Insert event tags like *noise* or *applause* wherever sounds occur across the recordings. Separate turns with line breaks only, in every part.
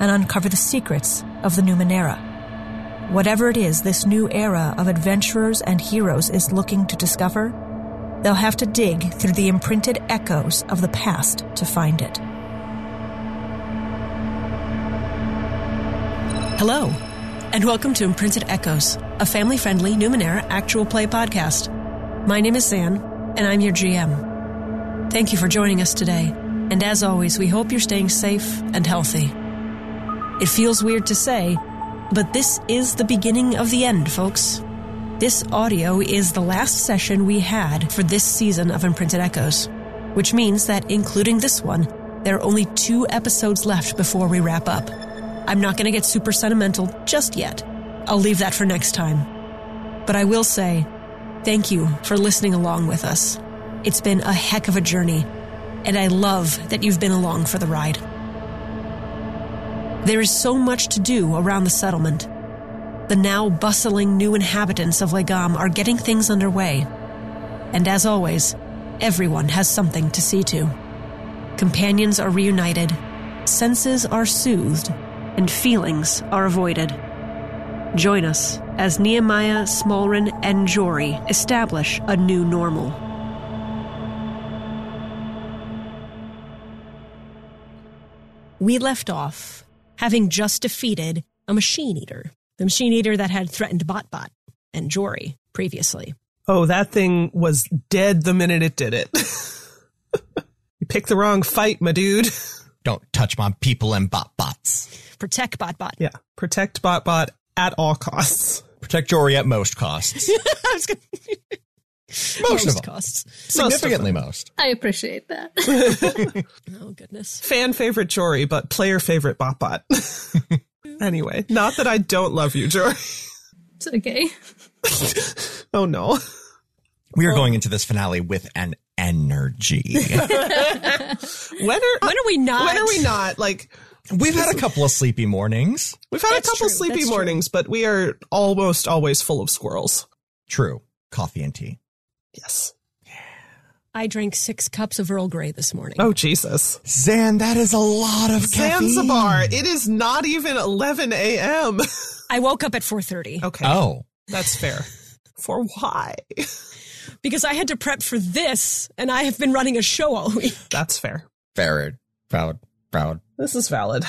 and uncover the secrets of the Numenera. Whatever it is this new era of adventurers and heroes is looking to discover, they'll have to dig through the imprinted echoes of the past to find it.
Hello, and welcome to Imprinted Echoes, a family friendly Numenera actual play podcast. My name is Zan, and I'm your GM. Thank you for joining us today, and as always, we hope you're staying safe and healthy. It feels weird to say, but this is the beginning of the end, folks. This audio is the last session we had for this season of Imprinted Echoes, which means that, including this one, there are only two episodes left before we wrap up. I'm not going to get super sentimental just yet. I'll leave that for next time. But I will say, thank you for listening along with us. It's been a heck of a journey, and I love that you've been along for the ride. There is so much to do around the settlement. The now bustling new inhabitants of Legam are getting things underway. And as always, everyone has something to see to. Companions are reunited, senses are soothed, and feelings are avoided. Join us as Nehemiah, Smolren, and Jory establish a new normal. We left off having just defeated a machine eater, the machine eater that had threatened Botbot and Jory previously.
Oh, that thing was dead the minute it did it. *laughs* you picked the wrong fight, my dude. *laughs*
Don't touch my people and bot bots.
Protect Botbot.
Yeah, protect BotBot at all costs.
Protect Jory at most costs. *laughs*
I was gonna-
Most,
most
of them.
costs.
Significantly most.
I appreciate that. *laughs*
Oh goodness.
Fan favorite Jory, but player favorite BotBot. *laughs* anyway, not that I don't love you, Jory.
it's okay. *laughs*
Oh no.
We are going into this finale with an energy.
When are
When are we not?
when are we not like
We've had a couple of sleepy mornings.
we've had
That's
a couple
true,
sleepy
that's true.
mornings, but we are almost always full of squirrels.
True. Coffee and tea.
Yes.
I drank six cups of Earl Grey this morning.
Oh Jesus.
Zan, that is a lot of caffeine.
Zanzibar. It is not even 11 a.m.
I woke up at 4:30
okay.
Oh.
That's fair. For why?
because I had to prep for this, and I have been running a show all week.
That's fair.
Very proud. Proud.
This is valid.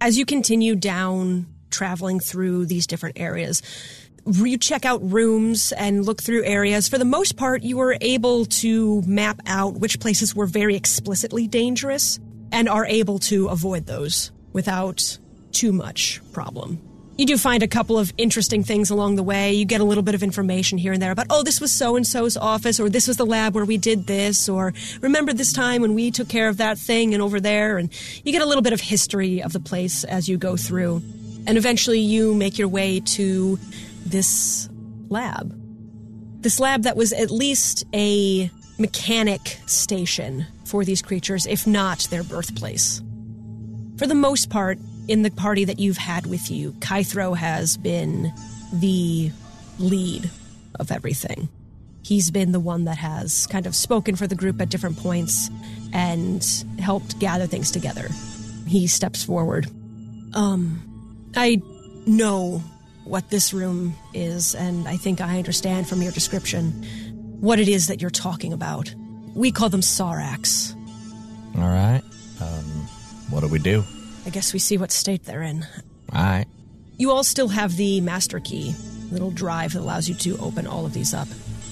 As you continue down, traveling through these different areas, you check out rooms and look through areas. For the most part, you were able to map out which places were very explicitly dangerous and are able to avoid those without too much problem. You do find a couple of interesting things along the way. You get a little bit of information here and there about, oh, this was so and so's office, or this was the lab where we did this, or remember this time when we took care of that thing and over there. And you get a little bit of history of the place as you go through. And eventually you make your way to this lab. This lab that was at least a mechanic station for these creatures, if not their birthplace. For the most part, in the party that you've had with you, Kythro has been the lead of everything. He's been the one that has kind of spoken for the group at different points and helped gather things together. He steps forward. Um, I know what this room is, and I think I understand from your description what it is that you're talking about. We call them Saraks.
All right. Um, what do we do?
I guess we see what state they're in.
All right.
You all still have the master key, little drive that allows you to open all of these up.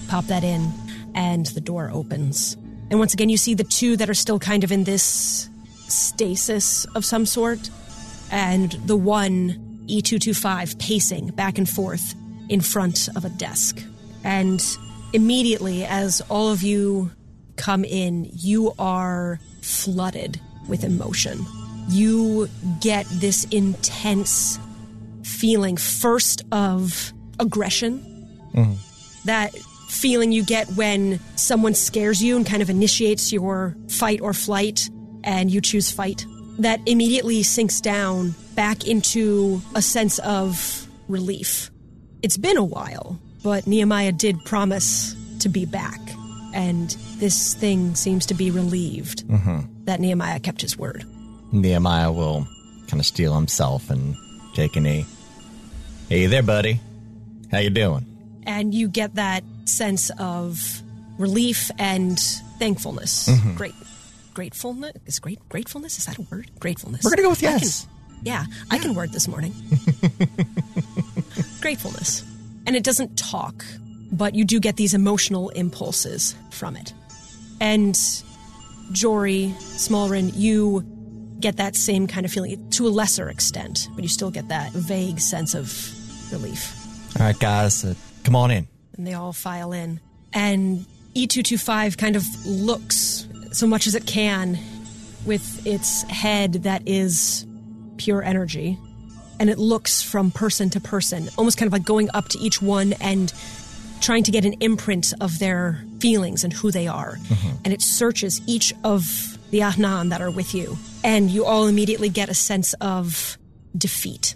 Pop that in, and the door opens. And once again, you see the two that are still kind of in this stasis of some sort, and the one E225 pacing back and forth in front of a desk. And immediately, as all of you come in, you are flooded with emotion. you get this intense feeling first of aggression. Mm-hmm. That feeling you get when someone scares you and kind of initiates your fight or flight and you choose fight. That immediately sinks down back into a sense of relief. It's been a while, but Nehemiah did promise to be back. And this thing seems to be relieved mm-hmm. that Nehemiah kept his word.
Nehemiah will kind of steel himself and take a knee. Hey there, buddy. How you doing?
and you get that sense of relief and thankfulness. Mm-hmm. Great, gratefulness is great. Gratefulness is that a word? Gratefulness.
We're gonna go with yes.
Yeah, I can word this morning. *laughs* gratefulness, and it doesn't talk, but you do get these emotional impulses from it. And Jory Smolren, you get that same kind of feeling to a lesser extent, but you still get that vague sense of relief.
All right, guys, uh, come on in.
and they all file in. And E225 kind of looks so much as it can with its head that is pure energy. And it looks from person to person, almost kind of like going up to each one and trying to get an imprint of their feelings and who they are. Mm-hmm. And it searches each of the Ahnan that are with you. And you all immediately get a sense of defeat.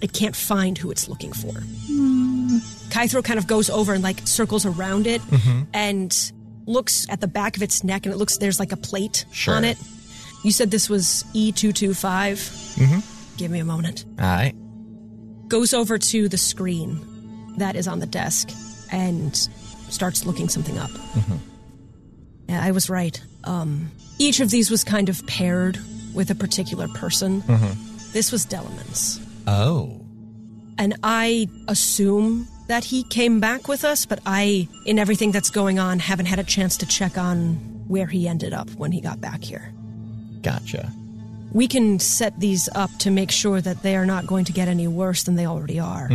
It can't find who it's looking for. Hmm. Kythro kind of goes over and like circles around it mm-hmm. and looks at the back of its neck and it looks there's like a plate
Sure.
on it. You said this was E225. Mm-hmm. Give me a moment.
All right.
Goes over to the screen that is on the desk and starts looking something up. Yeah, I was right. Um, each of these was kind of paired with a particular person. This was Delamain's.
Oh.
and I assume that he came back with us, but I, in everything that's going on, haven't had a chance to check on where he ended up when he got back here.
Gotcha.
We can set these up to make sure that they are not going to get any worse than they already are.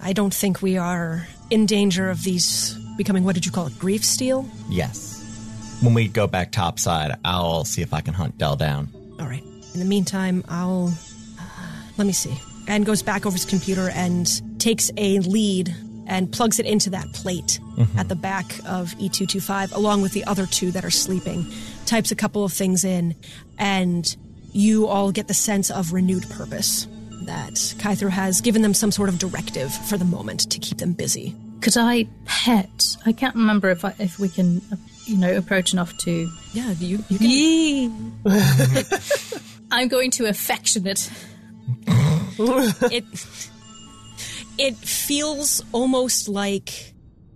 I don't think we are in danger of these becoming, what did you call it, grief steel?
Yes. When we go back topside, I'll see if I can hunt Dell down.
All right. In the meantime, I'll. Uh, let me see. And goes back over his computer and takes a lead and plugs it into that plate at the back of E225, along with the other two that are sleeping. Types a couple of things in, and you all get the sense of renewed purpose. That Kythro has given them some sort of directive for the moment to keep them busy.
Could I pet? I can't remember if I, if we can, you know, approach enough to.
Yeah, you, you can.
Yee. *laughs* I'm going to affectionate. *laughs*
it it feels almost like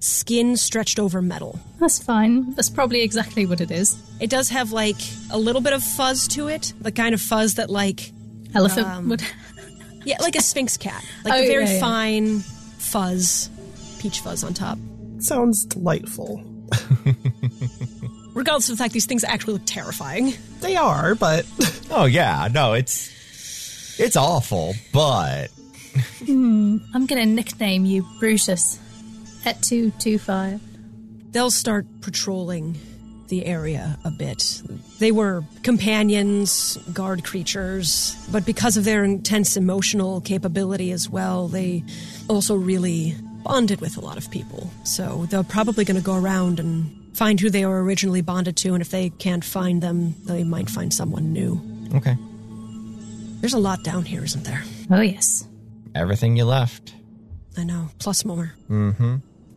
skin stretched over metal.
That's fine. That's probably exactly what it is.
It does have like a little bit of fuzz to it, the kind of fuzz that like
Elephant um, would. *laughs*
yeah, like a sphinx cat, like
Oh,
a very
yeah, yeah.
fine fuzz, peach fuzz on top.
Sounds delightful. *laughs*
Regardless of the fact these things actually look terrifying.
They are, but *laughs*
Oh yeah, no, it's it's awful, but hmm,
I'm going to nickname you Brutus. At two two five.
They'll start patrolling the area a bit. They were companions, guard creatures, but because of their intense emotional capability as well, they also really bonded with a lot of people. So they're probably going to go around and find who they were originally bonded to, and if they can't find them, they might find someone new.
okay.
There's a lot down here, isn't there?
Oh yes.
Everything you left.
I know, plus more. Mm-hmm.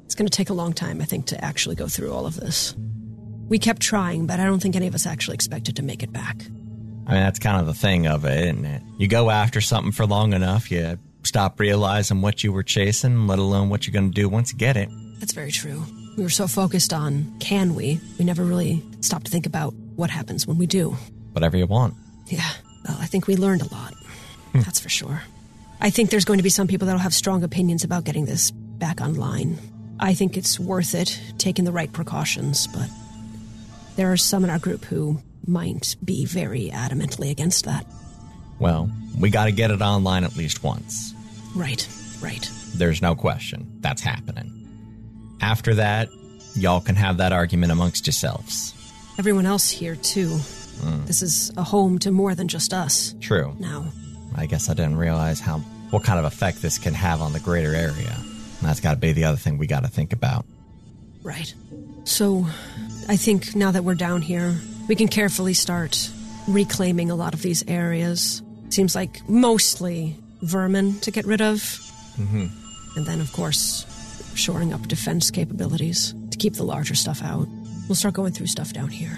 It's going to take a long time, I think, to actually go through all of this. We kept trying, but I don't think any of us actually expected to make it back.
I mean, that's kind of the thing of it, isn't it? You go after something for long enough, you stop realizing what you were chasing, let alone what you're going to do once you get it.
That's very true. We were so focused on can we, we never really stopped to think about what happens when we do.
Whatever you want.
Yeah, well, I think we learned a lot. Hmm. That's for sure. I think there's going to be some people that'll have strong opinions about getting this back online. I think it's worth it, taking the right precautions, but there are some in our group who might be very adamantly against that.
Well, we got to get it online at least once.
Right, right.
There's no question. That's happening. After that, y'all can have that argument amongst yourselves.
Everyone else here, too. Hmm. This is a home to more than just us
True.
now.
I guess I didn't realize how what kind of effect this can have on the greater area. That's got to be the other thing we got to think about.
Right. So, I think now that we're down here, we can carefully start reclaiming a lot of these areas. Seems like mostly vermin to get rid of. Mm-hmm. And then, of course, shoring up defense capabilities to keep the larger stuff out. We'll start going through stuff down here.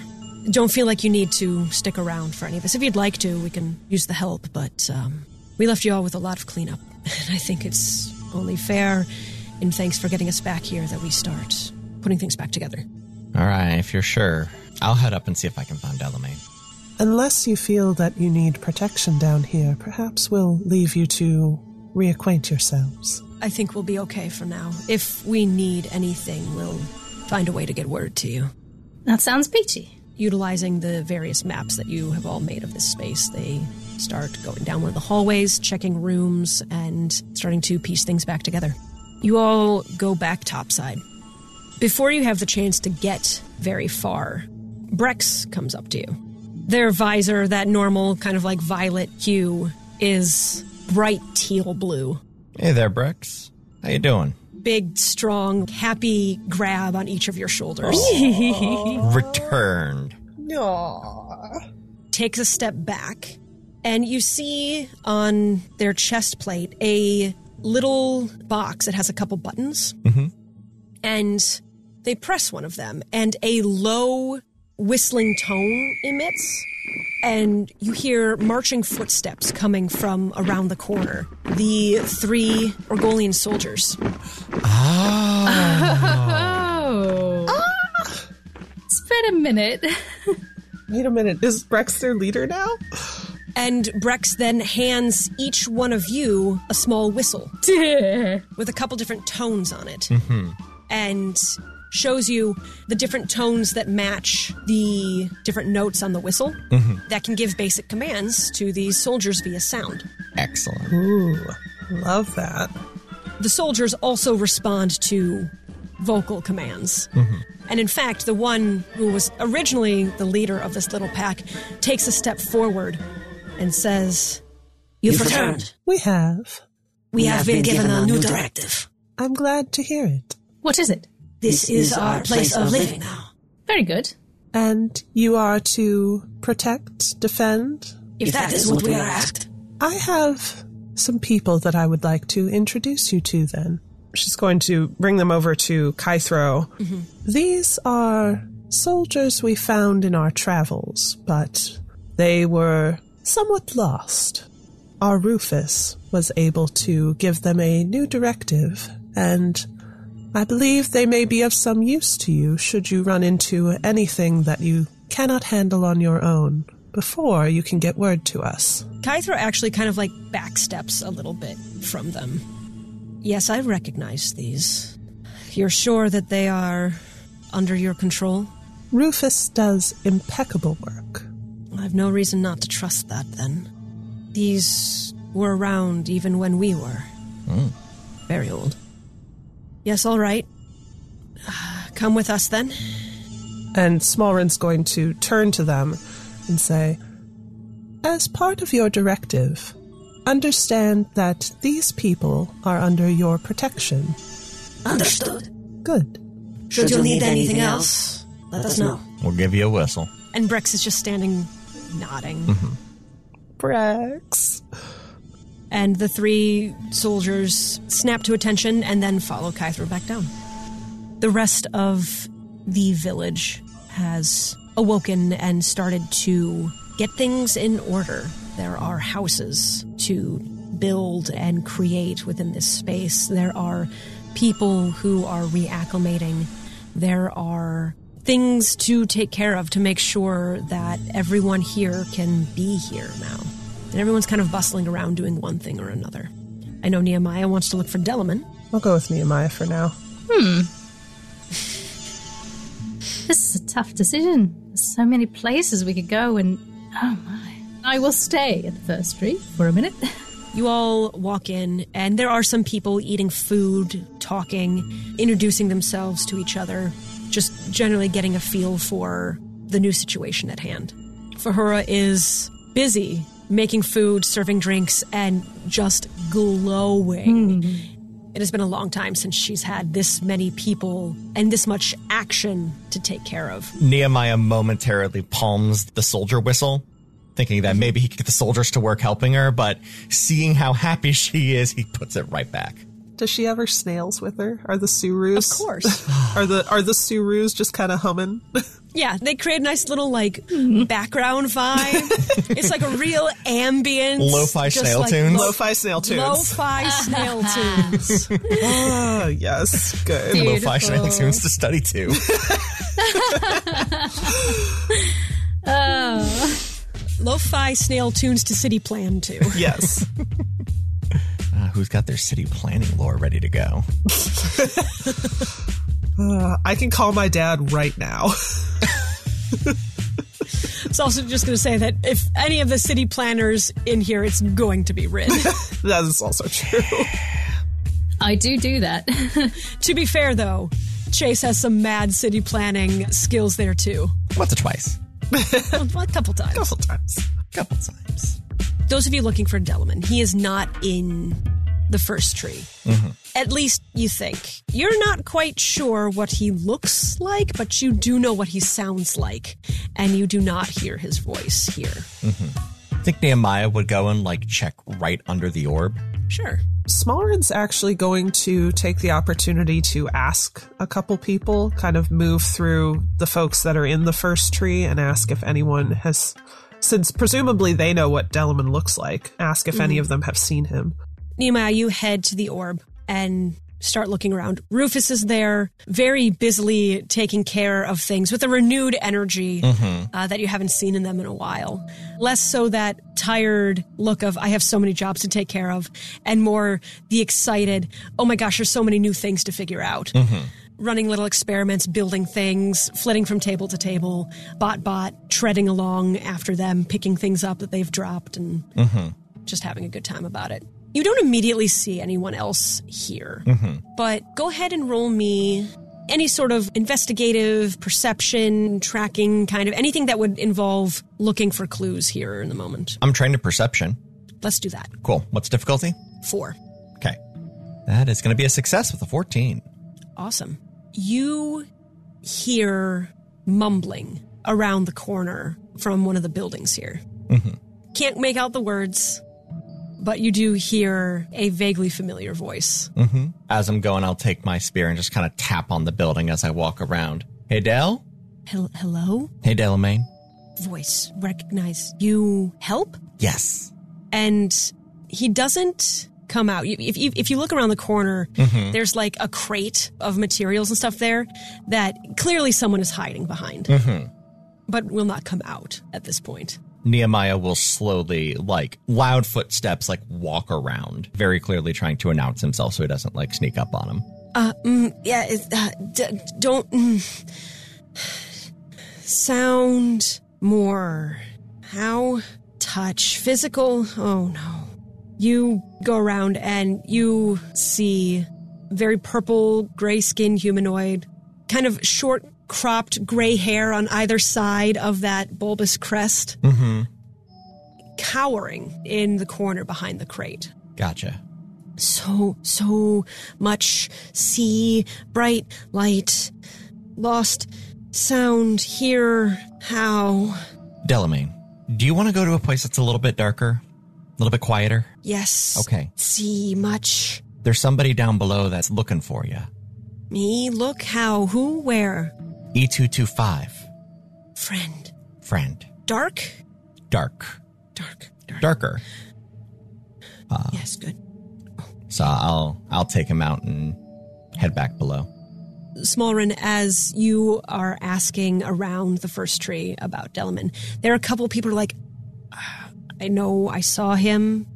Don't feel like you need to stick around for any of this. If you'd like to, we can use the help, but um, we left you all with a lot of cleanup. *laughs* And I think it's only fair, and thanks for getting us back here, that we start putting things back together.
All right, if you're sure, I'll head up and see if I can find Delamain.
Unless you feel that you need protection down here, perhaps we'll leave you to reacquaint yourselves.
I think we'll be okay for now. If we need anything, we'll find a way to get word to you.
That sounds peachy.
Utilizing the various maps that you have all made of this space, they start going down one of the hallways, checking rooms, and starting to piece things back together. You all go back topside. Before you have the chance to get very far, Brex comes up to you. Their visor, that normal kind of like violet hue, is bright teal blue.
Hey there, Brex. How you doing?
Big, strong, happy grab on each of your shoulders. *laughs*
Returned.
takes a step back, and you see on their chest plate a little box that has a couple buttons. Mm-hmm. And they press one of them, and a low whistling tone emits. And you hear marching footsteps coming from around the corner. The three Oorgolian soldiers.
Oh. It's been a minute. *laughs*
Wait a minute, is Brex their leader now?
And Brex then hands each one of you a small whistle. *laughs* with a couple different tones on it mm-hmm. and shows you the different tones that match the different notes on the whistle mm-hmm. that can give basic commands to these soldiers via sound.
Excellent.
Ooh, love that.
The soldiers also respond to vocal commands. Mm-hmm. And in fact, the one who was originally the leader of this little pack takes a step forward and says, You've returned.
We have.
We have been given a new directive.
I'm glad to hear it.
What is it?
This is our place of living now.
Very good.
And you are to protect, defend.
If that is what we are asked.
I have some people that I would like to introduce you to then. She's going to bring them over to Kythro. Mm-hmm. These are soldiers we found in our travels, but they were somewhat lost. Our Rufus was able to give them a new directive, and I believe they may be of some use to you should you run into anything that you cannot handle on your own before you can get word to us.
Kythro actually kind of like backsteps a little bit from them. Yes, I recognize these. You're sure that they are under your control?
Rufus does impeccable work.
I've no reason not to trust that then. These were around even when we were. Very old. Yes, all right. Uh, *sighs* Come with us then.
And Smolren's going to turn to them and say, As part of your directive, understand that these people are under your protection.
Understood.
Good.
Should you need anything else, let us know.
We'll give you a whistle.
And Brex is just standing, nodding. Mm-hmm.
Brex.
And the three soldiers snap to attention and then follow Kythro back down. The rest of the village has awoken and started to get things in order. There are houses to build and create within this space. There are people who are reacclimating. There are things to take care of to make sure that everyone here can be here now. And everyone's kind of bustling around doing one thing or another. I know Nehemiah wants to look for Delamain.
I'll go with Nehemiah for now. Hmm.
this is a tough decision. There's so many places we could go, and oh my. I will stay at the first street for a minute. *laughs*
You all walk in, and there are some people eating food, talking, introducing themselves to each other, just generally getting a feel for the new situation at hand. Fahura is busy making food, serving drinks, and just glowing. Mm-hmm. It has been a long time since she's had this many people and this much action to take care of.
Nehemiah momentarily palms the soldier whistle, thinking that mm-hmm. maybe he could get the soldiers to work helping her, but seeing how happy she is, he puts it right back.
Does she have her snails with her? Are the Surus?
Of course. *laughs*
are the are the Surus just kind of humming? *laughs*
Yeah, they create a nice little like background vibe. *laughs* it's like a real ambience.
Lo-fi
just
snail
like
tunes?
lo-
Lo-fi snail tunes.
Lo-fi snail tunes.
Ah, yes, good.
Lo-fi
Beautiful.
tunes to study to.
Lo-fi snail tunes to city plan too.
Yes.
Who's got their city planning lore ready to go?
Uh, I can call my dad right now. *laughs*
It's also just going to say that if any of the city planners in here, it's going to be Rin. *laughs*
that is also true. *sighs*
I do do that. *laughs*
to be fair, though, Chase has some mad city planning skills there too.
Once or twice.
Well, a couple times.
Sometimes.
couple times.
Those of you looking for Delman, he is not in the first tree. Mm-hmm. At least you think. You're not quite sure what he looks like, but you do know what he sounds like, and you do not hear his voice here.
I think Nehemiah would go and like check right under the orb.
Sure.
Smolren's actually going to take the opportunity to ask a couple people, kind of move through the folks that are in the first tree and ask if anyone has, since presumably they know what Delamain looks like, ask if any mm-hmm. of them have seen him.
Nehemiah, you head to the orb and start looking around. Rufus is there, very busily taking care of things with a renewed energy mm-hmm. uh, that you haven't seen in them in a while. Less so that tired look of, I have so many jobs to take care of, and more the excited, oh my gosh, there's so many new things to figure out. Mm-hmm. Running little experiments, building things, flitting from table to table, bot bot, treading along after them, picking things up that they've dropped, and mm-hmm. just having a good time about it. You don't immediately see anyone else here, mm-hmm. but go ahead and roll me any sort of investigative perception, tracking, kind of anything that would involve looking for clues here in the moment.
I'm trained in perception.
Let's do that.
Cool. What's difficulty?
Four.
Okay. That is going to be a success with a 14.
Awesome. You hear mumbling around the corner from one of the buildings here. Mm-hmm. Can't make out the words, but you do hear a vaguely familiar voice. Mm-hmm.
As I'm going, I'll take my spear and just kind of tap on the building as I walk around. Hey, Dell?
Hel- hello?
Hey, Delamain?
Voice. Recognize. You help?
Yes.
And he doesn't come out. If you, if you look around the corner, mm-hmm. there's like a crate of materials and stuff there that clearly someone is hiding behind, mm-hmm. but will not come out at this point.
Nehemiah will slowly, like loud footsteps, like walk around, very clearly trying to announce himself so he doesn't like sneak up on him.
Uh, mm, yeah, uh, d- don't mm, sound more. How touch physical? Oh no. You go around and you see very purple, gray skinned humanoid, kind of short cropped gray hair on either side of that bulbous crest, mm-hmm. cowering in the corner behind the crate
Gotcha.
so so much sea bright light lost sound hear how
Delamain, do you want to go to a place that's a little bit darker? A little bit quieter?
yes
Okay.
see much
There's somebody down below that's looking for you.
me look how who where
E225.
friend
Friend.
dark
Dark.
dark dark
Darker.
yes good
So I'll I'll take him out and head back below.
Smolren, as you are asking around the first tree about Delman, there are a couple people are like, "Ah, I know I saw him.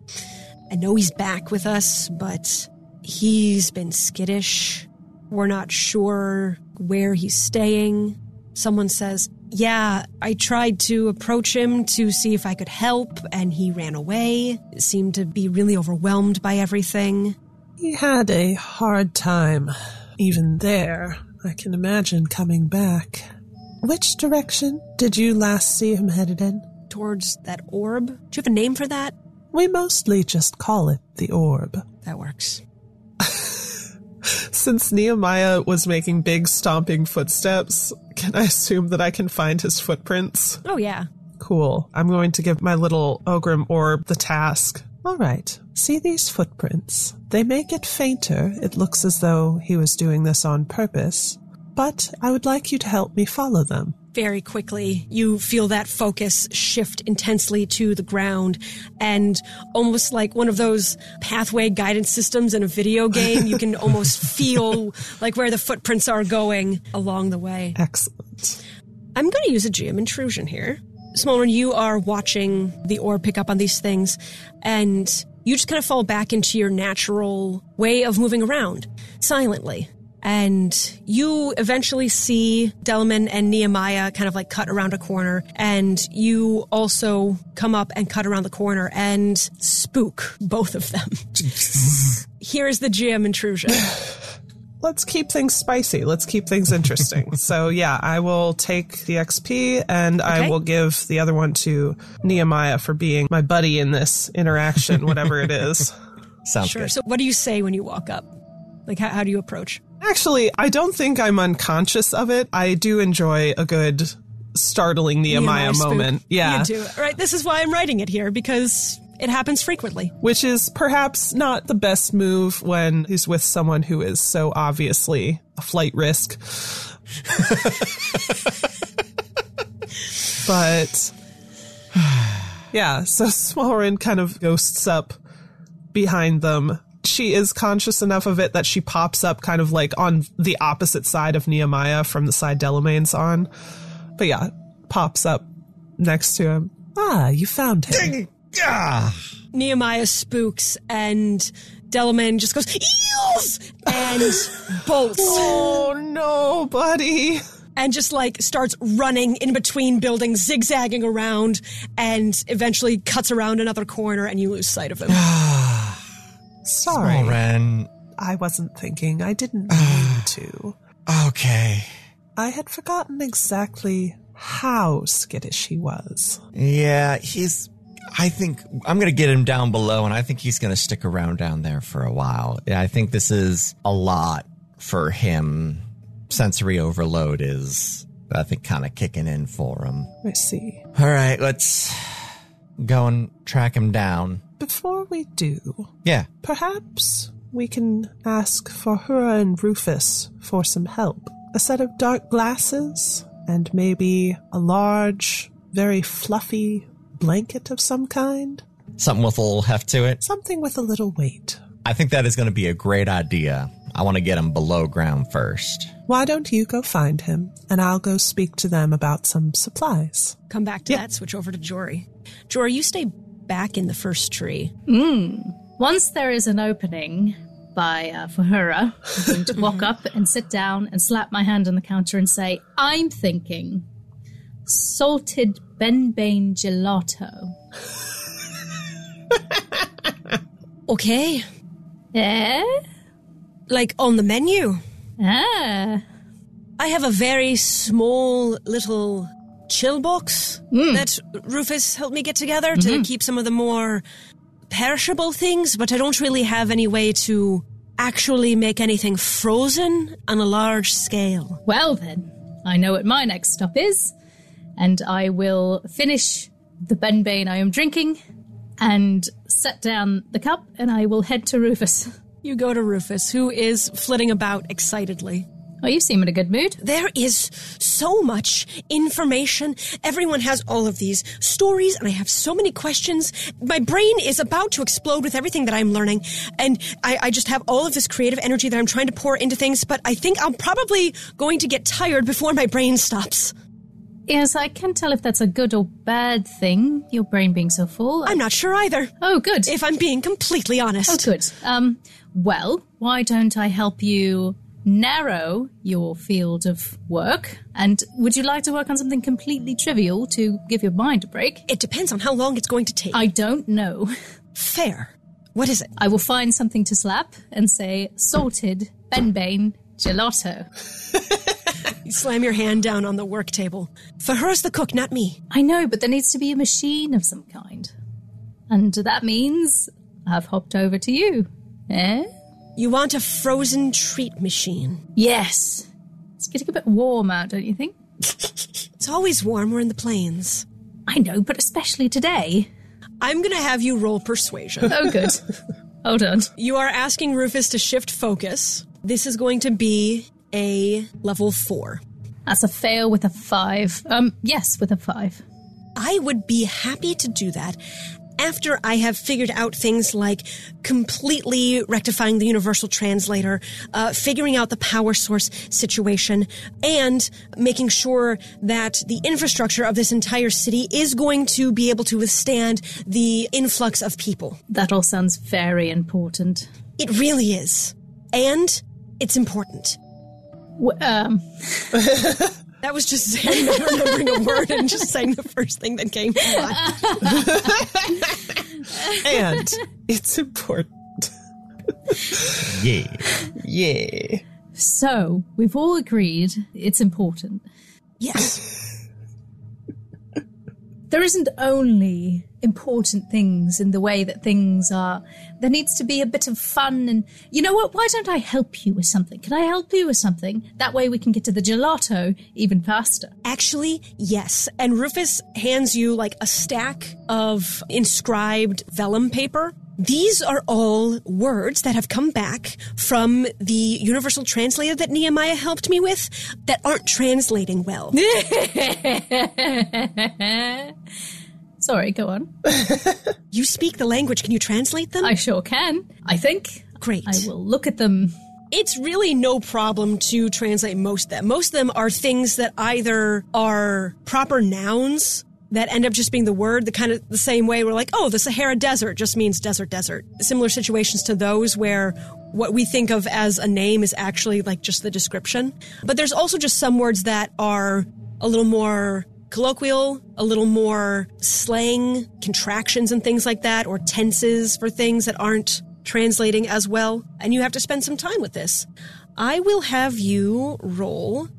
I know he's back with us, but he's been skittish. We're not sure where he's staying. Someone says, Yeah, I tried to approach him to see if I could help, and he ran away. Seemed to be really overwhelmed by everything.
He had a hard time. Even there, I can imagine coming back. Which direction did you last see him headed in?
towards that orb. Do you have a name for that?
We mostly just call it the orb.
That works. *laughs* *laughs*
Since Nehemiah was making big stomping footsteps, can I assume that I can find his footprints?
Oh, yeah.
Cool. I'm going to give my little Ogrim orb the task. All right. See these footprints? They may get fainter. It looks as though he was doing this on purpose. But I would like you to help me follow them.
Very quickly, you feel that focus shift intensely to the ground, and almost like one of those pathway guidance systems in a video *laughs* game, you can almost feel like where the footprints are going along the way.
Excellent.
I'm going to use a GM intrusion here. Smolren, you are watching the orb pick up on these things, and you just kind of fall back into your natural way of moving around silently. And you eventually see Delman and Nehemiah kind of like cut around a corner, and you also come up and cut around the corner and spook both of them. *laughs* Here's the GM intrusion. *sighs*
Let's keep things spicy. Let's keep things interesting. *laughs* so yeah, I will take the XP and I will give the other one to Nehemiah for being my buddy in this interaction, whatever it is. *laughs*
Sounds
Sure.
good.
So, what do you say when you walk up? Like, how, how do you approach?
Actually, I don't think I'm unconscious of it. I do enjoy a good startling Nehemiah, moment. Yeah.
You do. Right. This is why I'm writing it here because it happens frequently.
Which is perhaps not the best move when he's with someone who is so obviously a flight risk. *laughs* but *sighs* yeah, so Smolren kind of ghosts up behind them. She is conscious enough of it that she pops up kind of like on the opposite side of Nehemiah from the side Delamain's on. But yeah, pops up next to him. Ah, you found him.
Ah,
Nehemiah spooks and Delamain just goes, eels! And *laughs* bolts.
Oh no, buddy.
and just like starts running in between buildings, zigzagging around, and eventually cuts around another corner, and you lose sight of him. *sighs* *sighs* *sighs*
Sorry.
Ren.
I wasn't thinking. I didn't *sighs* mean to.
Okay.
I had forgotten exactly how skittish he was.
Yeah, he's. I think I'm going to get him down below, and I think he's going to stick around down there for a while. Yeah, I think this is a lot for him. Sensory overload is, I think, kind of kicking in for him.
I see.
All right, let's go and track him down.
Before we do,
Yeah.
perhaps we can ask Fahura and Rufus for some help. A set of dark glasses and maybe a large, very fluffy blanket of some kind.
Something with a little heft to it.
Something with a little weight.
I think that is going to be a great idea. I want to get him below ground first.
Why don't you go find him and I'll go speak to them about some supplies?
Come back to
Yeah.
that, switch over to Jory. Jory, you stay back in the first tree.
Once there is an opening by uh, Fahura, I'm going to *laughs* walk up and sit down and slap my hand on the counter and say, I'm thinking salted benbane gelato. *laughs*
Okay.
Eh?
Like on the menu.
Ah.
I have a very small little chill box mm. that Rufus helped me get together to mm-hmm. keep some of the more perishable things, but I don't really have any way to actually make anything frozen on a large scale.
Well, then, I know what my next stop is, and I will finish the benbane I am drinking and set down the cup, and I will head to Rufus.
You go to Rufus, who is flitting about excitedly.
Oh, you seem in a good mood.
There is so much information. Everyone has all of these stories, and I have so many questions. My brain is about to explode with everything that I'm learning, and I, I just have all of this creative energy that I'm trying to pour into things, but I think I'm probably going to get tired before my brain stops.
Yes, I can't tell if that's a good or bad thing, your brain being so full.
I'm not sure either,
Oh, good.
if I'm being completely honest.
Oh, good. Um, well, why don't I help you narrow your field of work? And would you like to work on something completely trivial to give your mind a break?
It depends on how long it's going to take.
I don't know.
Fair. What is it?
I will find something to slap and say salted benbane gelato.
You *laughs* slam your hand down on the work table. Fahura's the cook, not me.
I know, but there needs to be a machine of some kind. And that means I've hopped over to you. Eh?
You want a frozen treat machine.
Yes. It's getting a bit warm out, don't you think? *laughs*
It's always warm. We're in the plains.
I know, but especially today.
I'm gonna have you roll persuasion.
Oh, good. *laughs* Hold on.
you are asking Rufus to shift focus. This is going to be a level four.
That's a fail with a five. Um, yes, with a five.
I would be happy to do that after I have figured out things like completely rectifying the universal translator, uh, figuring out the power source situation, and making sure that the infrastructure of this entire city is going to be able to withstand the influx of people.
That all sounds very important.
It really is. And it's important.
W- um, *laughs*
That was just saying, not *laughs* remembering a word and just saying the first thing that came to mind. *laughs*
and it's important.
Yeah.
Yeah.
so, we've all agreed it's important.
Yes.
There isn't only important things in the way that things are. There needs to be a bit of fun and, you know what? Why don't I help you with something? Can I help you with something? That way we can get to the gelato even faster.
Actually, yes. And Rufus hands you like a stack of inscribed vellum paper. These are all words that have come back from the universal translator that Nehemiah helped me with that aren't translating well. *laughs*
Sorry, go on.
you speak the language. Can you translate them?
I sure can. I think.
Great.
I will look at them.
it's really no problem to translate most of them. Most of them are things that either are proper nouns that end up just being the word, the kind of the same way we're like, oh, the Sahara Desert just means desert, desert. Similar situations to those where what we think of as a name is actually like just the description. But there's also just some words that are a little more colloquial, a little more slang, contractions and things like that, or tenses for things that aren't translating as well. And you have to spend some time with this. I will have you roll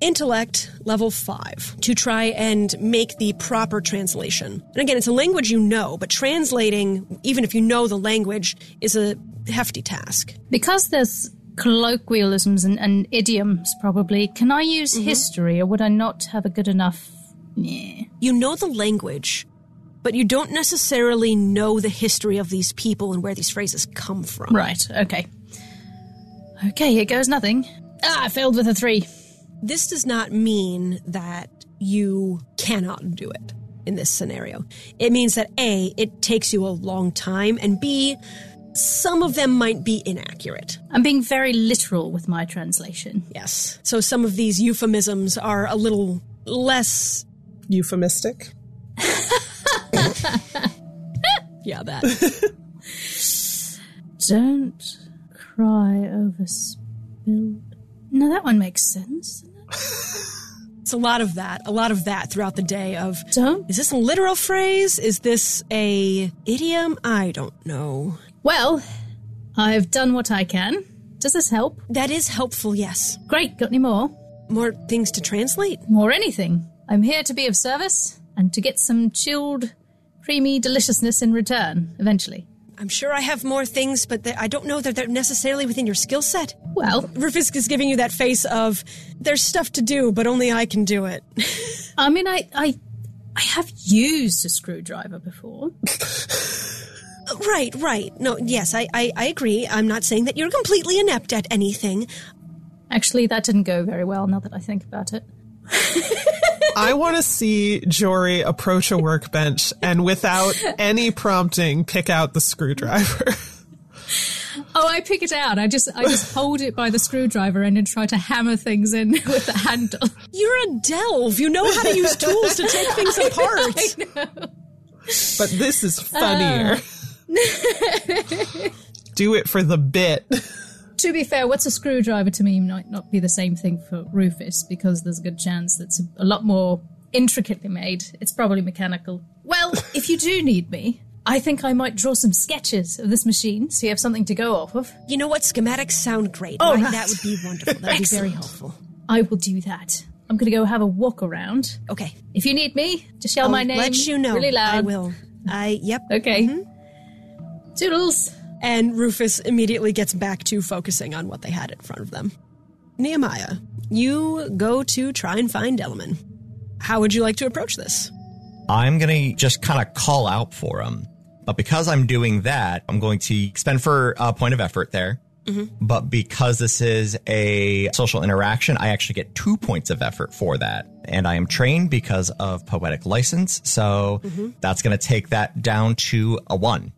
intellect level 5 to try and make the proper translation. And again, it's a language you know, but translating, even if you know the language, is a hefty task.
Because there's colloquialisms and, and idioms, probably, can I use history or would I not have a good enough. Yeah.
You know the language, but you don't necessarily know the history of these people and where these phrases come from.
Right, okay. Okay, here goes nothing. Ah, I failed with a three.
This does not mean that you cannot do it in this scenario. It means that A, it takes you a long time, and B, some of them might be inaccurate.
I'm being very literal with my translation.
Yes. So some of these euphemisms are a little less.
Euphemistic. *laughs*
Yeah, that. *laughs*
Don't cry over spilled. No, that one makes sense. *laughs*
it's a lot of that. A lot of that throughout the day of. Is this a literal phrase? Is this a idiom? I don't know.
Well, I've done what I can. Does this help?
That is helpful, yes.
Great, got any more?
More things to translate?
More anything. I'm here to be of service and to get some chilled, creamy deliciousness in return, eventually.
I'm sure I have more things, but I don't know that they're necessarily within your skill set.
Well,
Rufus is giving you that face of, there's stuff to do, but only I can do it. *laughs*
I mean, I, I, I have used a screwdriver before. *laughs*
right, right. No, yes, I, I, I agree. I'm not saying that you're completely inept at anything.
Actually, that didn't go very well now that I think about it. *laughs*
I want to see Jory approach a workbench and without any prompting pick out the screwdriver. *laughs*
Oh, I pick it out. I just, I just hold it by the screwdriver and then try to hammer things in *laughs* with the handle.
You're a delve. You know how to use tools to take things apart.
but this is funnier. Uh. Do it for the bit.
To be fair, what's a screwdriver to me might not be the same thing for Rufus because there's a good chance that's a, a lot more intricately made. It's probably mechanical. Well, if you do need me, I think I might draw some sketches of this machine so you have something to go off of.
You know what? Schematics sound great.
Oh,
Right. That would be wonderful. That would be very helpful.
I will do that. I'm going to go have a walk around.
Okay.
If you need me, just yell
I'll
my name.
Let you know.
Really loud.
I will. I yep.
Okay. Mm-hmm. Toodles.
And Rufus immediately gets back to focusing on what they had in front of them. Nehemiah, you go to try and find Delamain. How would you like to approach this?
I'm going to just kind of call out for him. But because I'm doing that, I'm going to spend for a point of effort there. Mm-hmm. But because this is a social interaction, I actually get two points of effort for that. And I am trained because of poetic license. So mm-hmm. that's going to take that down to a one.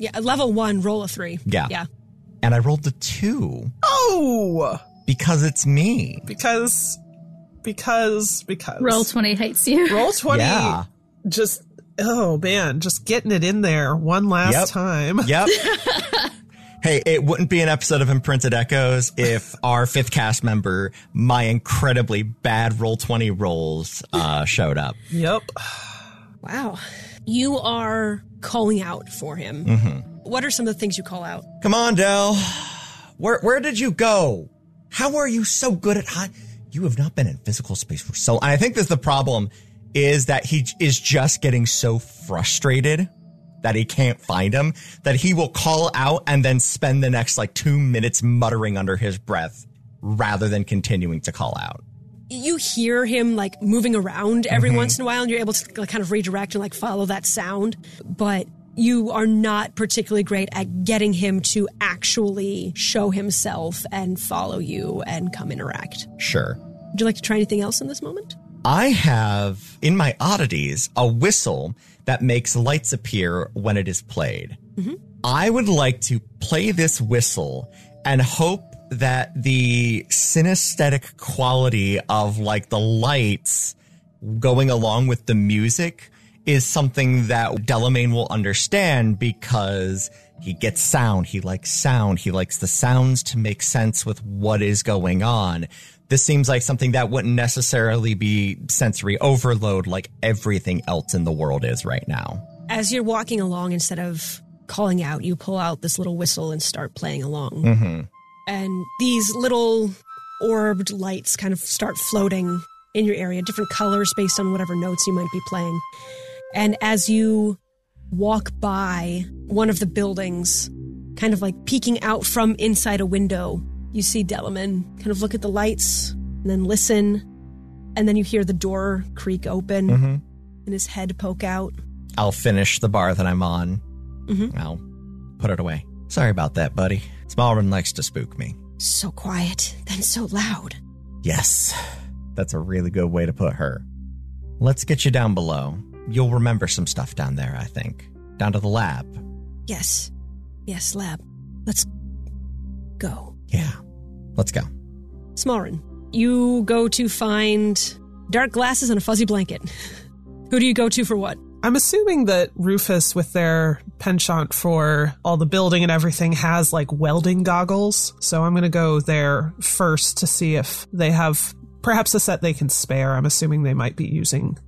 Yeah, level one, roll a three.
Yeah.
Yeah.
And I rolled a two
Oh,
because it's me.
because, because, because.
Roll 20 hates you.
Roll *laughs* 20.
Yeah.
Just, oh man, just getting it in there one last
Yep.
time. *laughs*
Yep. hey, it wouldn't be an episode of Imprinted Echoes if *laughs* our fifth cast member, my incredibly bad roll 20 rolls, uh, showed up.
Yep.
Wow. You are calling out for him.
Mm-hmm.
What are some of the things you call out?
Come on, Dell. Where, where did you go? How are you so good at high? You have not been in physical space for so, and I think that's the problem is that he is just getting so frustrated that he can't find him that he will call out and then spend the next like two minutes muttering under his breath rather than continuing to call out.
You hear him like moving around every mm-hmm. once in a while, and you're able to like, kind of redirect and like follow that sound. But you are not particularly great at getting him to actually show himself and follow you and come interact.
Sure.
Would you like to try anything else in this moment?
I have in my oddities a whistle that makes lights appear when it is played. Mm-hmm. I would like to play this whistle and hope that the synesthetic quality of like the lights going along with the music is something that Delamain will understand because he gets sound. He likes sound. He likes the sounds to make sense with what is going on. This seems like something that wouldn't necessarily be sensory overload like everything else in the world is right now.
As you're walking along, instead of calling out, you pull out this little whistle and start playing along. Mm-hmm. And these little orbed lights kind of start floating in your area, different colors based on whatever notes you might be playing. And as you walk by one of the buildings, kind of like peeking out from inside a window, you see Delamain kind of look at the lights and then listen. And then you hear the door creak open mm-hmm. and his head poke out.
I'll finish the bar that I'm on. Mm-hmm. I'll put it away. Sorry about that, buddy. Smolren likes to spook me.
So quiet, then so loud.
Yes, that's a really good way to put her. Let's get you down below. You'll remember some stuff down there, I think. Down to the lab.
Yes. Yes, lab. Let's go.
Yeah. Let's go.
Smolren, you go to find dark glasses and a fuzzy blanket. *laughs* Who do you go to for what?
I'm assuming that Rufus, with their penchant for all the building and everything, has like welding goggles. So I'm going to go there first to see if they have perhaps a set they can spare. I'm assuming they might be using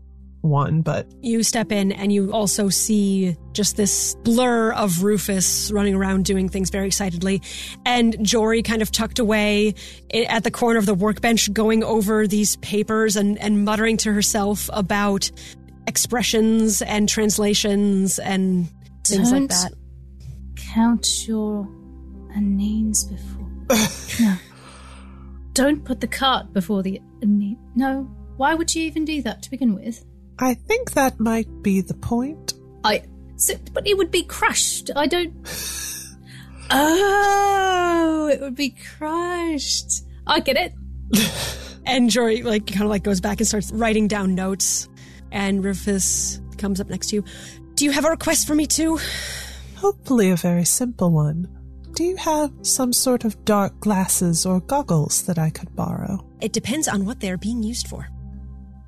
one, but
You step in and you also see just this blur of Rufus running around doing things very excitedly. And Jory kind of tucked away at the corner of the workbench going over these papers and, and muttering to herself about expressions and translations and things like
Don't
that.
Count your names before. *laughs* no. Don't put the cart before the name. No. Why would you even do that to begin with?
I think that might be the point.
I. So, but it would be crushed. I don't. *laughs* Oh, it would be crushed. I get it. *laughs*
And Jory like kind of like goes back and starts writing down notes. And Rufus comes up next to you. Do you have a request for me too?
Hopefully, a very simple one. Do you have some sort of dark glasses or goggles that I could borrow?
It depends on what they're being used for.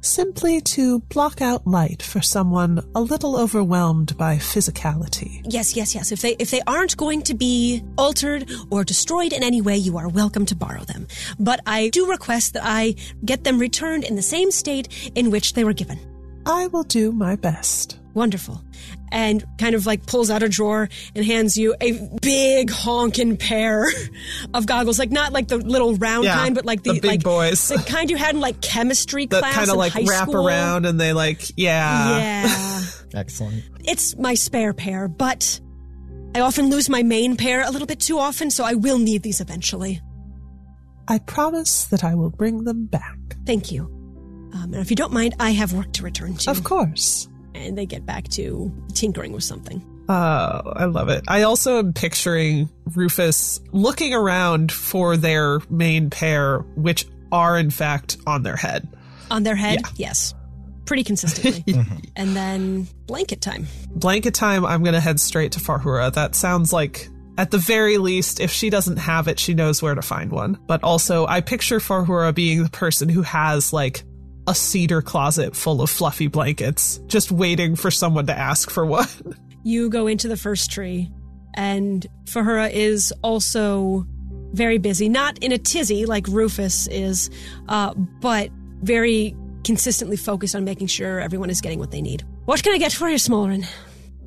Simply to block out light for someone a little overwhelmed by physicality.
Yes, yes, yes. If they if they aren't going to be altered or destroyed in any way, you are welcome to borrow them. But I do request that I get them returned in the same state in which they were given.
I will do my best.
Wonderful. And kind of like pulls out a drawer and hands you a big honking pair of goggles. Like not like the little round
Yeah,
kind, but like the,
the big
like,
boys.
The kind you had in like chemistry
That
class
kind of like
high
wrap
school.
around and they like, yeah.
Yeah. *laughs*
Excellent.
it's my spare pair, but I often lose my main pair a little bit too often, so I will need these eventually.
I promise that I will bring them back.
Thank you. Um, and if you don't mind, I have work to return to.
Of course.
And they get back to tinkering with something.
Uh, I love it. I also am picturing Rufus looking around for their main pair, which are in fact on their head.
On their head,
Yeah.
yes. Pretty consistently. *laughs* and then blanket time.
Blanket time, I'm going to head straight to Fahura. That sounds like, at the very least, if she doesn't have it, she knows where to find one. But also, I picture Fahura being the person who has, like, a cedar closet full of fluffy blankets, just waiting for someone to ask for one.
You go into the first tree, and Fahura is also very busy. Not in a tizzy like Rufus is, uh, but very consistently focused on making sure everyone is getting what they need. What can I get for you, Smolren?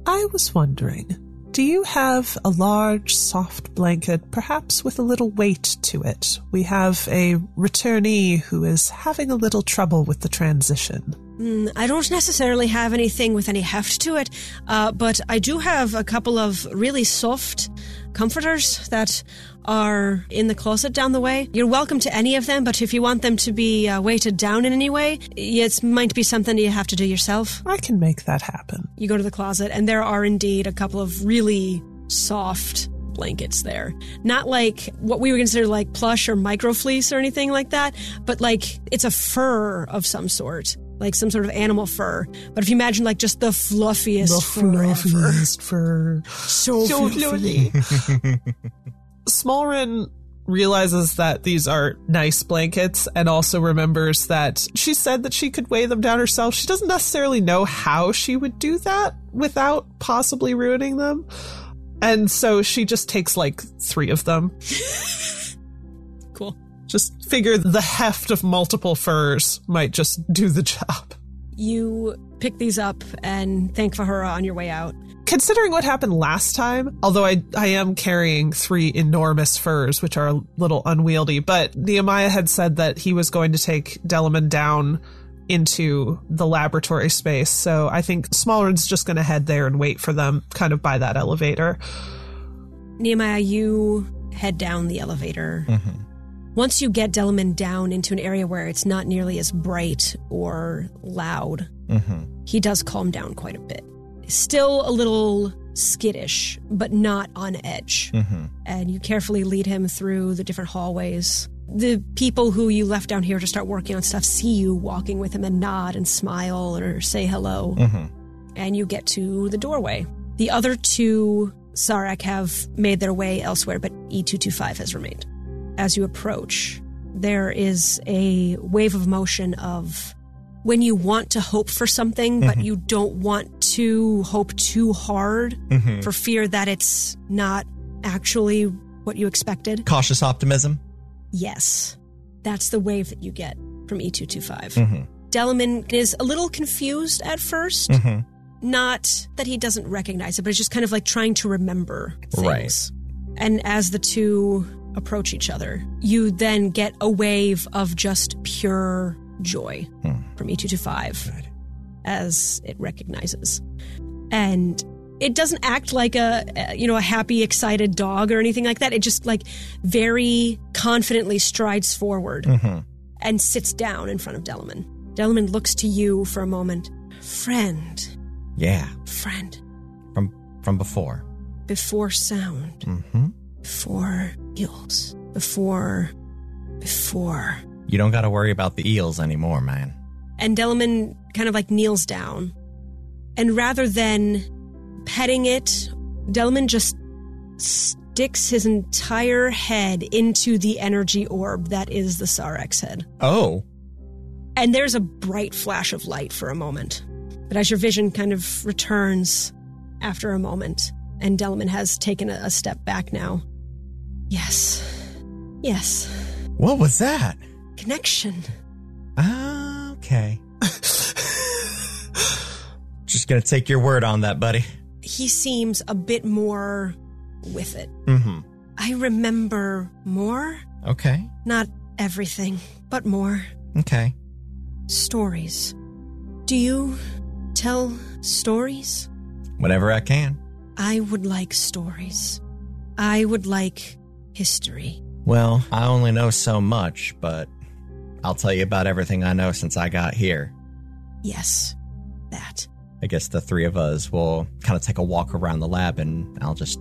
I was wondering, do you have a large, soft blanket, perhaps with a little weight to it? We have a returnee who is having a little trouble with the transition.
Mm, I don't necessarily have anything with any heft to it, uh, but I do have a couple of really soft comforters that are in the closet down the way. You're welcome to any of them, but if you want them to be uh, weighted down in any way, it might be something you have to do yourself.
I can make that happen.
You go to the closet, and there are indeed a couple of really soft blankets there. Not like what we would consider like plush or microfleece or anything like that, but like it's a fur of some sort, like some sort of animal fur. But if you imagine like just the fluffiest fur ever.
fur.
So, fluffy. *laughs*
Smolren realizes that these are nice blankets and also remembers that she said that she could weigh them down herself. She doesn't necessarily know how she would do that without possibly ruining them. And so she just takes like three of them. *laughs*
Cool.
Just figure the heft of multiple furs might just do the job.
You pick these up and thank Fahura on your way out.
Considering what happened last time, although I, I am carrying three enormous furs, which are a little unwieldy, but Nehemiah had said that he was going to take Delamain down into the laboratory space. So I think Smolren's just going to head there and wait for them kind of by that elevator.
Nehemiah, you head down the elevator. Mm-hmm. Once you get Delamain down into an area where it's not nearly as bright or loud, mm-hmm. he does calm down quite a bit. Still a little skittish, but not on edge. Mm-hmm. And you carefully lead him through the different hallways. The people who you left down here to start working on stuff see you walking with him and nod and smile or say hello. Mm-hmm. And you get to the doorway. The other two Sarek have made their way elsewhere, but E225 has remained. As you approach, there is a wave of motion of when you want to hope for something, but mm-hmm. you don't want to hope too hard mm-hmm. for fear that it's not actually what you expected.
Cautious optimism.
Yes, that's the wave that you get from E225. Mm-hmm. Delamain is a little confused at 1st Not that he doesn't recognize it, but it's just kind of like trying to remember things. And as the two approach each other, you then get a wave of just pure joy from E225 as it recognizes. And it doesn't act like a you know a happy excited dog or anything like that. It just like very confidently strides forward and sits down in front of Delamain. Delamain looks to you for a moment. Friend,
Yeah,
friend,
from from before.
before sound,
hmm
before eels, before, before.
You don't got to worry about the eels anymore, man.
And Delamain kind of like kneels down. And rather than petting it, Delamain just sticks his entire head into the energy orb that is the Sarex head.
Oh,
And there's a bright flash of light for a moment. But as your vision kind of returns after a moment, and Delamain has taken a, a step back now. Yes. Yes.
what was that?
Connection.
Okay. Just gonna take your word on that, buddy.
He seems a bit more with it.
Mm-hmm.
I remember more.
Okay.
Not everything, but more.
Okay.
Stories. Do you tell stories?
Whatever I can.
I would like stories. I would like history.
Well, I only know so much, but I'll tell you about everything I know since I got here.
Yes, that.
I guess the three of us will kind of take a walk around the lab and I'll just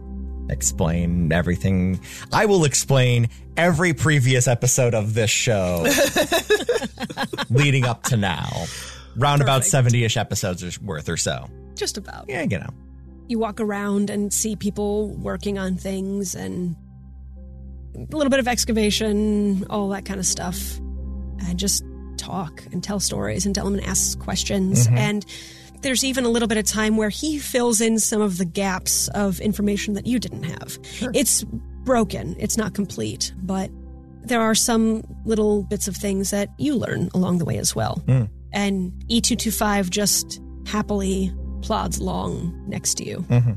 explain everything. I will explain every previous episode of this show *laughs* leading up to now. Round about 70 ish episodes worth or so.
Just about.
Yeah, you know.
You walk around and see people working on things and a little bit of excavation, all that kind of stuff. And just talk and tell stories and tell him and ask questions. Mm-hmm. And there's even a little bit of time where he fills in some of the gaps of information that you didn't have. It's broken, it's not complete, but there are some little bits of things that you learn along the way as well. Hmm. And E225 just happily plods along next to you. Mm-hmm.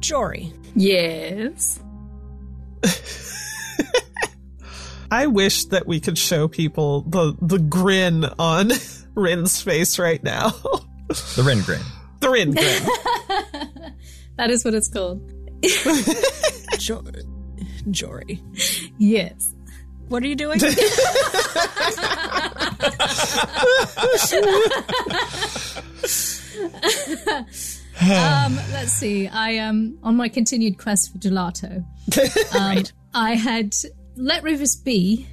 Jory,
Yes. *laughs*
I wish that we could show people the the grin on *laughs* Rin's face right now.
The Rin Grin. *laughs*
the Rin grin.
That is what it's called.
jo- Jory,
Yes.
what are you doing? *sighs*
Um, let's see. I am on my continued quest for gelato. Um, *laughs* I had let Rufus be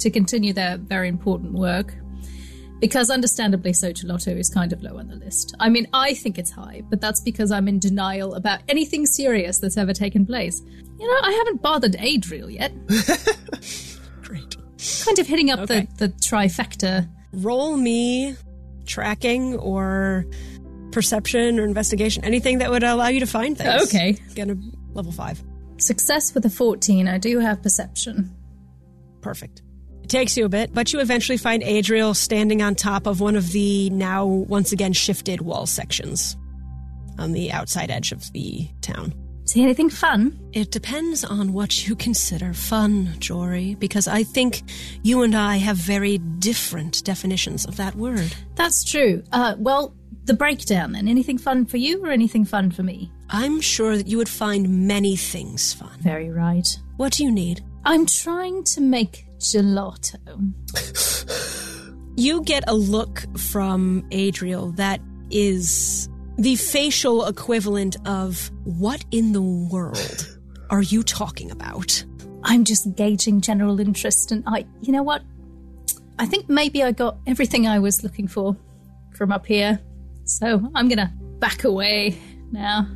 to continue their very important work because, understandably, so gelato is kind of low on the list. I mean, I think it's high, but that's because I'm in denial about anything serious that's ever taken place. You know, I haven't bothered Adriel yet. *laughs*
Great.
Kind of hitting up
Okay.
the, the trifecta.
Roll me tracking or perception or investigation, anything that would allow you to find things.
Okay.
Get a level five.
Success with a 14. I do have perception.
Perfect. It takes you a bit, but you eventually find Adriel standing on top of one of the now once again shifted wall sections on the outside edge of the town.
See anything fun?
It depends on what you consider fun, Jory, because I think you and I have very different definitions of that word.
That's true. Uh, well, the breakdown then. Anything fun for you or anything fun for me?
I'm sure that you would find many things fun.
Very right.
What do you need?
I'm trying to make gelato.
You get a look from Adriel that is the facial equivalent of what in the world are you talking about?
I'm just gauging general interest, and I, you know what? I think maybe I got everything I was looking for from up here. So I'm gonna back away now.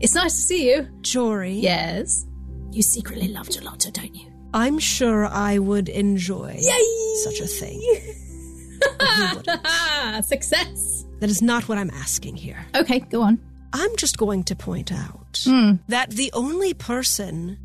It's nice to see you.
Jory,
Yes. You secretly love gelato, don't you?
I'm sure I would enjoy
Yay!
such a thing. But *laughs* you wouldn't. *laughs*
Success.
That is not what I'm asking here.
Okay, go on.
I'm just going to point out hmm. that the only person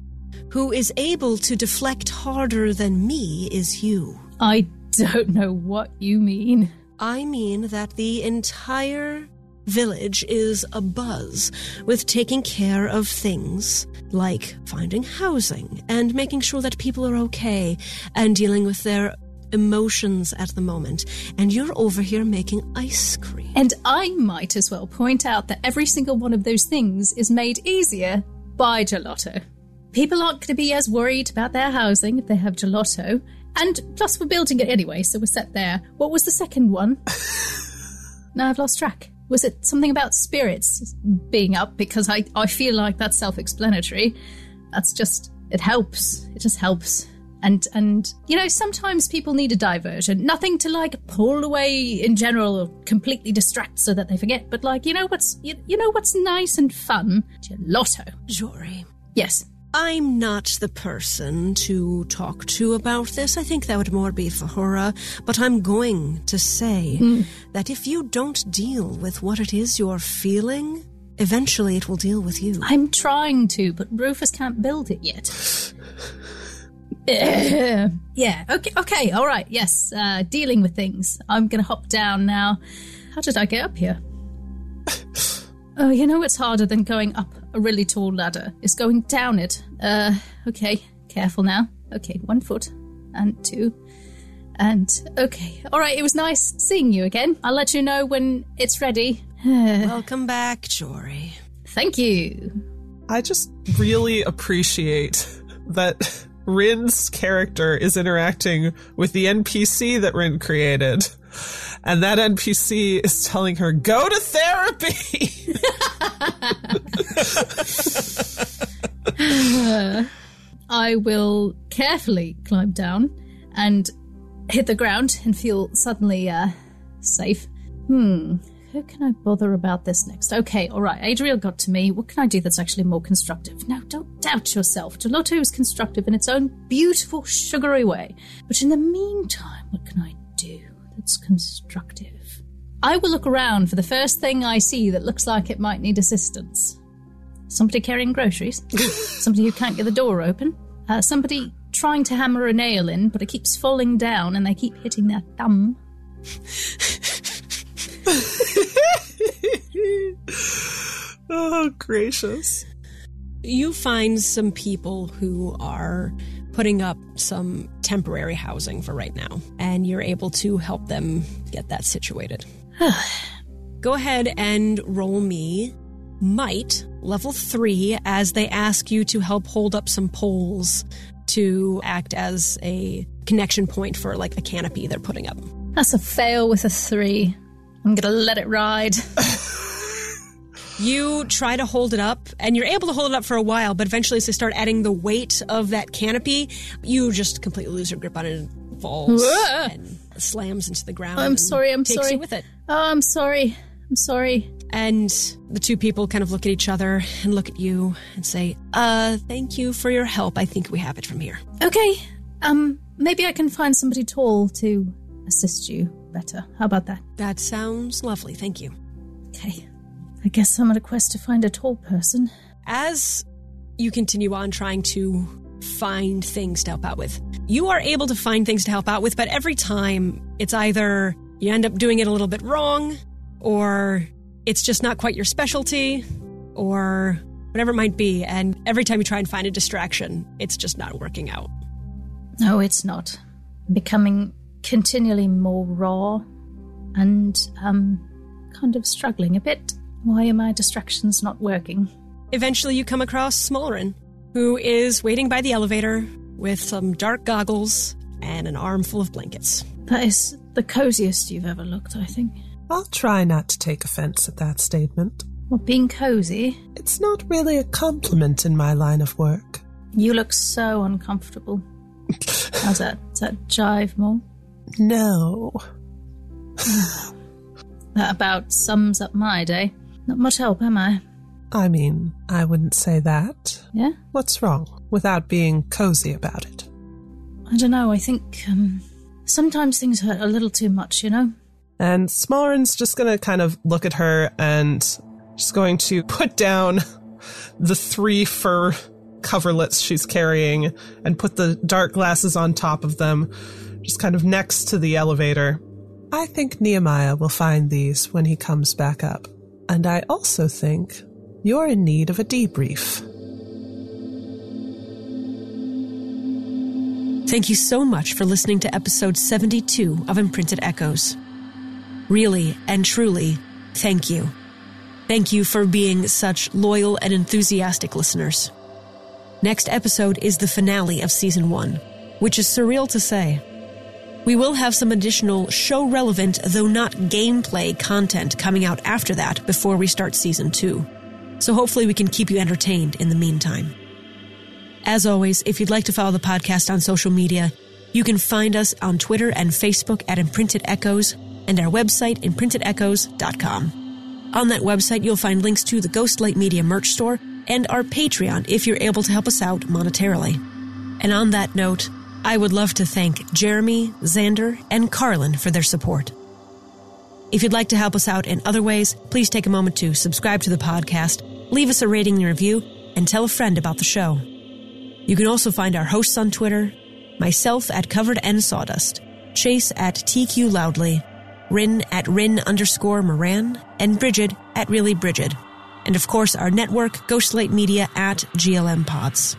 who is able to deflect harder than me is you.
I don't know what you mean.
I mean that the entire village is abuzz with taking care of things like finding housing and making sure that people are okay and dealing with their emotions at the moment. And you're over here making ice cream.
And I might as well point out that every single one of those things is made easier by gelato. People aren't going to be as worried about their housing if they have gelato. And plus, we're building it anyway, so we're set there. What was the second one? *laughs* now I've lost track. Was it something about spirits being up? Because I, I feel like that's self explanatory. That's just, it helps. It just helps. And, and, you know, sometimes people need a diversion. Nothing to like pull away in general or completely distract so that they forget. But like, you know what's, you, you know what's nice and fun? Gelato.
Jory.
Yes.
I'm not the person to talk to about this. I think that would more be for Hora. But I'm going to say that if you don't deal with what it is you're feeling, eventually it will deal with you.
I'm trying to, but Rufus can't build it yet. *laughs* *laughs* Yeah, okay, okay, all right, yes, uh, dealing with things. I'm gonna hop down now. How did I get up here? *laughs* Oh, you know what's harder than going up a really tall ladder? Is going down it. Uh, okay, careful now. Okay, one foot, and two, and okay. All right, it was nice seeing you again. I'll let you know when it's ready. *sighs*
Welcome back, Jory.
Thank you.
I just really appreciate that Rin's character is interacting with the NPC that Rin created. And that NPC is telling her, go to therapy. *laughs*
I will carefully climb down and hit the ground and feel suddenly uh, safe. Hmm. Who can I bother about this next? Okay, all right. Adriel got to me. What can I do that's actually more constructive? No, don't doubt yourself. Gelato is constructive in its own beautiful, sugary way. But in the meantime, what can I do that's constructive? I will look around for the first thing I see that looks like it might need assistance. Somebody carrying groceries. *laughs* somebody who can't get the door open. Uh, somebody trying to hammer a nail in, but it keeps falling down and they keep hitting their thumb. *laughs* *laughs*
oh, gracious.
You find some people who are putting up some temporary housing for right now, and you're able to help them get that situated. *sighs* Go ahead and roll me might level three as they ask you to help hold up some poles to act as a connection point for like a canopy they're putting up.
That's a fail with a three. I'm gonna let it ride. *laughs*
You try to hold it up, and you're able to hold it up for a while, but eventually, as they start adding the weight of that canopy, you just completely lose your grip on it and falls
Whoa.
and slams into the ground.
I'm sorry, I'm sorry.
With it.
Oh, I'm sorry. I'm sorry.
And the two people kind of look at each other and look at you and say, "Uh, thank you for your help. I think we have it from here."
Okay. Um, maybe I can find somebody tall to assist you better. How about that?
That sounds lovely. Thank you.
Okay. I guess I'm on a quest to find a tall person.
as you continue on trying to find things to help out with, you are able to find things to help out with, but every time it's either you end up doing it a little bit wrong, or it's just not quite your specialty, or whatever it might be. And every time you try and find a distraction, it's just not working out.
No, it's not. I'm becoming continually more raw and, um, kind of struggling a bit. Why are my distractions not working?
Eventually, you come across Smolren, who is waiting by the elevator with some dark goggles and an armful of blankets.
That is the coziest you've ever looked, I think.
I'll try not to take offense at that statement.
Well, being cozy,
It's not really a compliment in my line of work.
you look so uncomfortable. *laughs* How's that? Does that jive more?
No. *laughs*
That about sums up my day. Not much help, am I?
I mean, I wouldn't say that.
Yeah?
What's wrong without being cozy about it?
I don't know. I think um, sometimes things hurt a little too much, you know?
And Smolren's just gonna kind of look at her and she's going to put down the three fur coverlets she's carrying and put the dark glasses on top of them, just kind of next to the elevator. I think Nehemiah will find these when he comes back up. And I also think you're in need of a debrief.
Thank you so much for listening to episode 72 of Imprinted Echoes. Really and truly, thank you. Thank you for being such loyal and enthusiastic listeners. Next episode is the finale of season one, which is surreal to say. We will have some additional show relevant, though not gameplay content coming out after that before we start season two. So hopefully we can keep you entertained in the meantime. As always, if you'd like to follow the podcast on social media, you can find us on Twitter and Facebook at Imprinted Echoes and our website, imprintedechoes.com. On that website, you'll find links to the Ghostlight Media merch store and our Patreon if you're able to help us out monetarily. And on that note, I would love to thank Jeremy, Xander, and Carlin for their support. If you'd like to help us out in other ways, please take a moment to subscribe to the podcast, leave us a rating and review, and tell a friend about the show. You can also find our hosts on Twitter, myself at Covered and Sawdust, Chase at TQ Loudly, Rin at Rin underscore Moran, and Bridget at Really Bridget. and of course our network, Ghostlight Media at GLM Pods.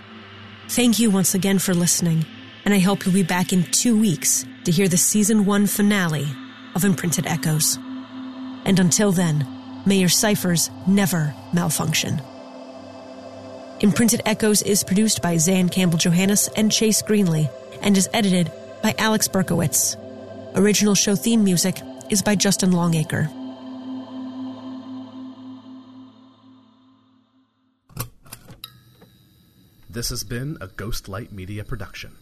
Thank you once again for listening, and I hope you'll be back in two weeks to hear the season one finale of Imprinted Echoes. And until then, may your ciphers never malfunction. Imprinted Echoes is produced by Zan Campbell Johannes and Chase Greenley and is edited by Alex Berkowitz. Original show theme music is by Justin Longacre.
This has been a Ghostlight Media production.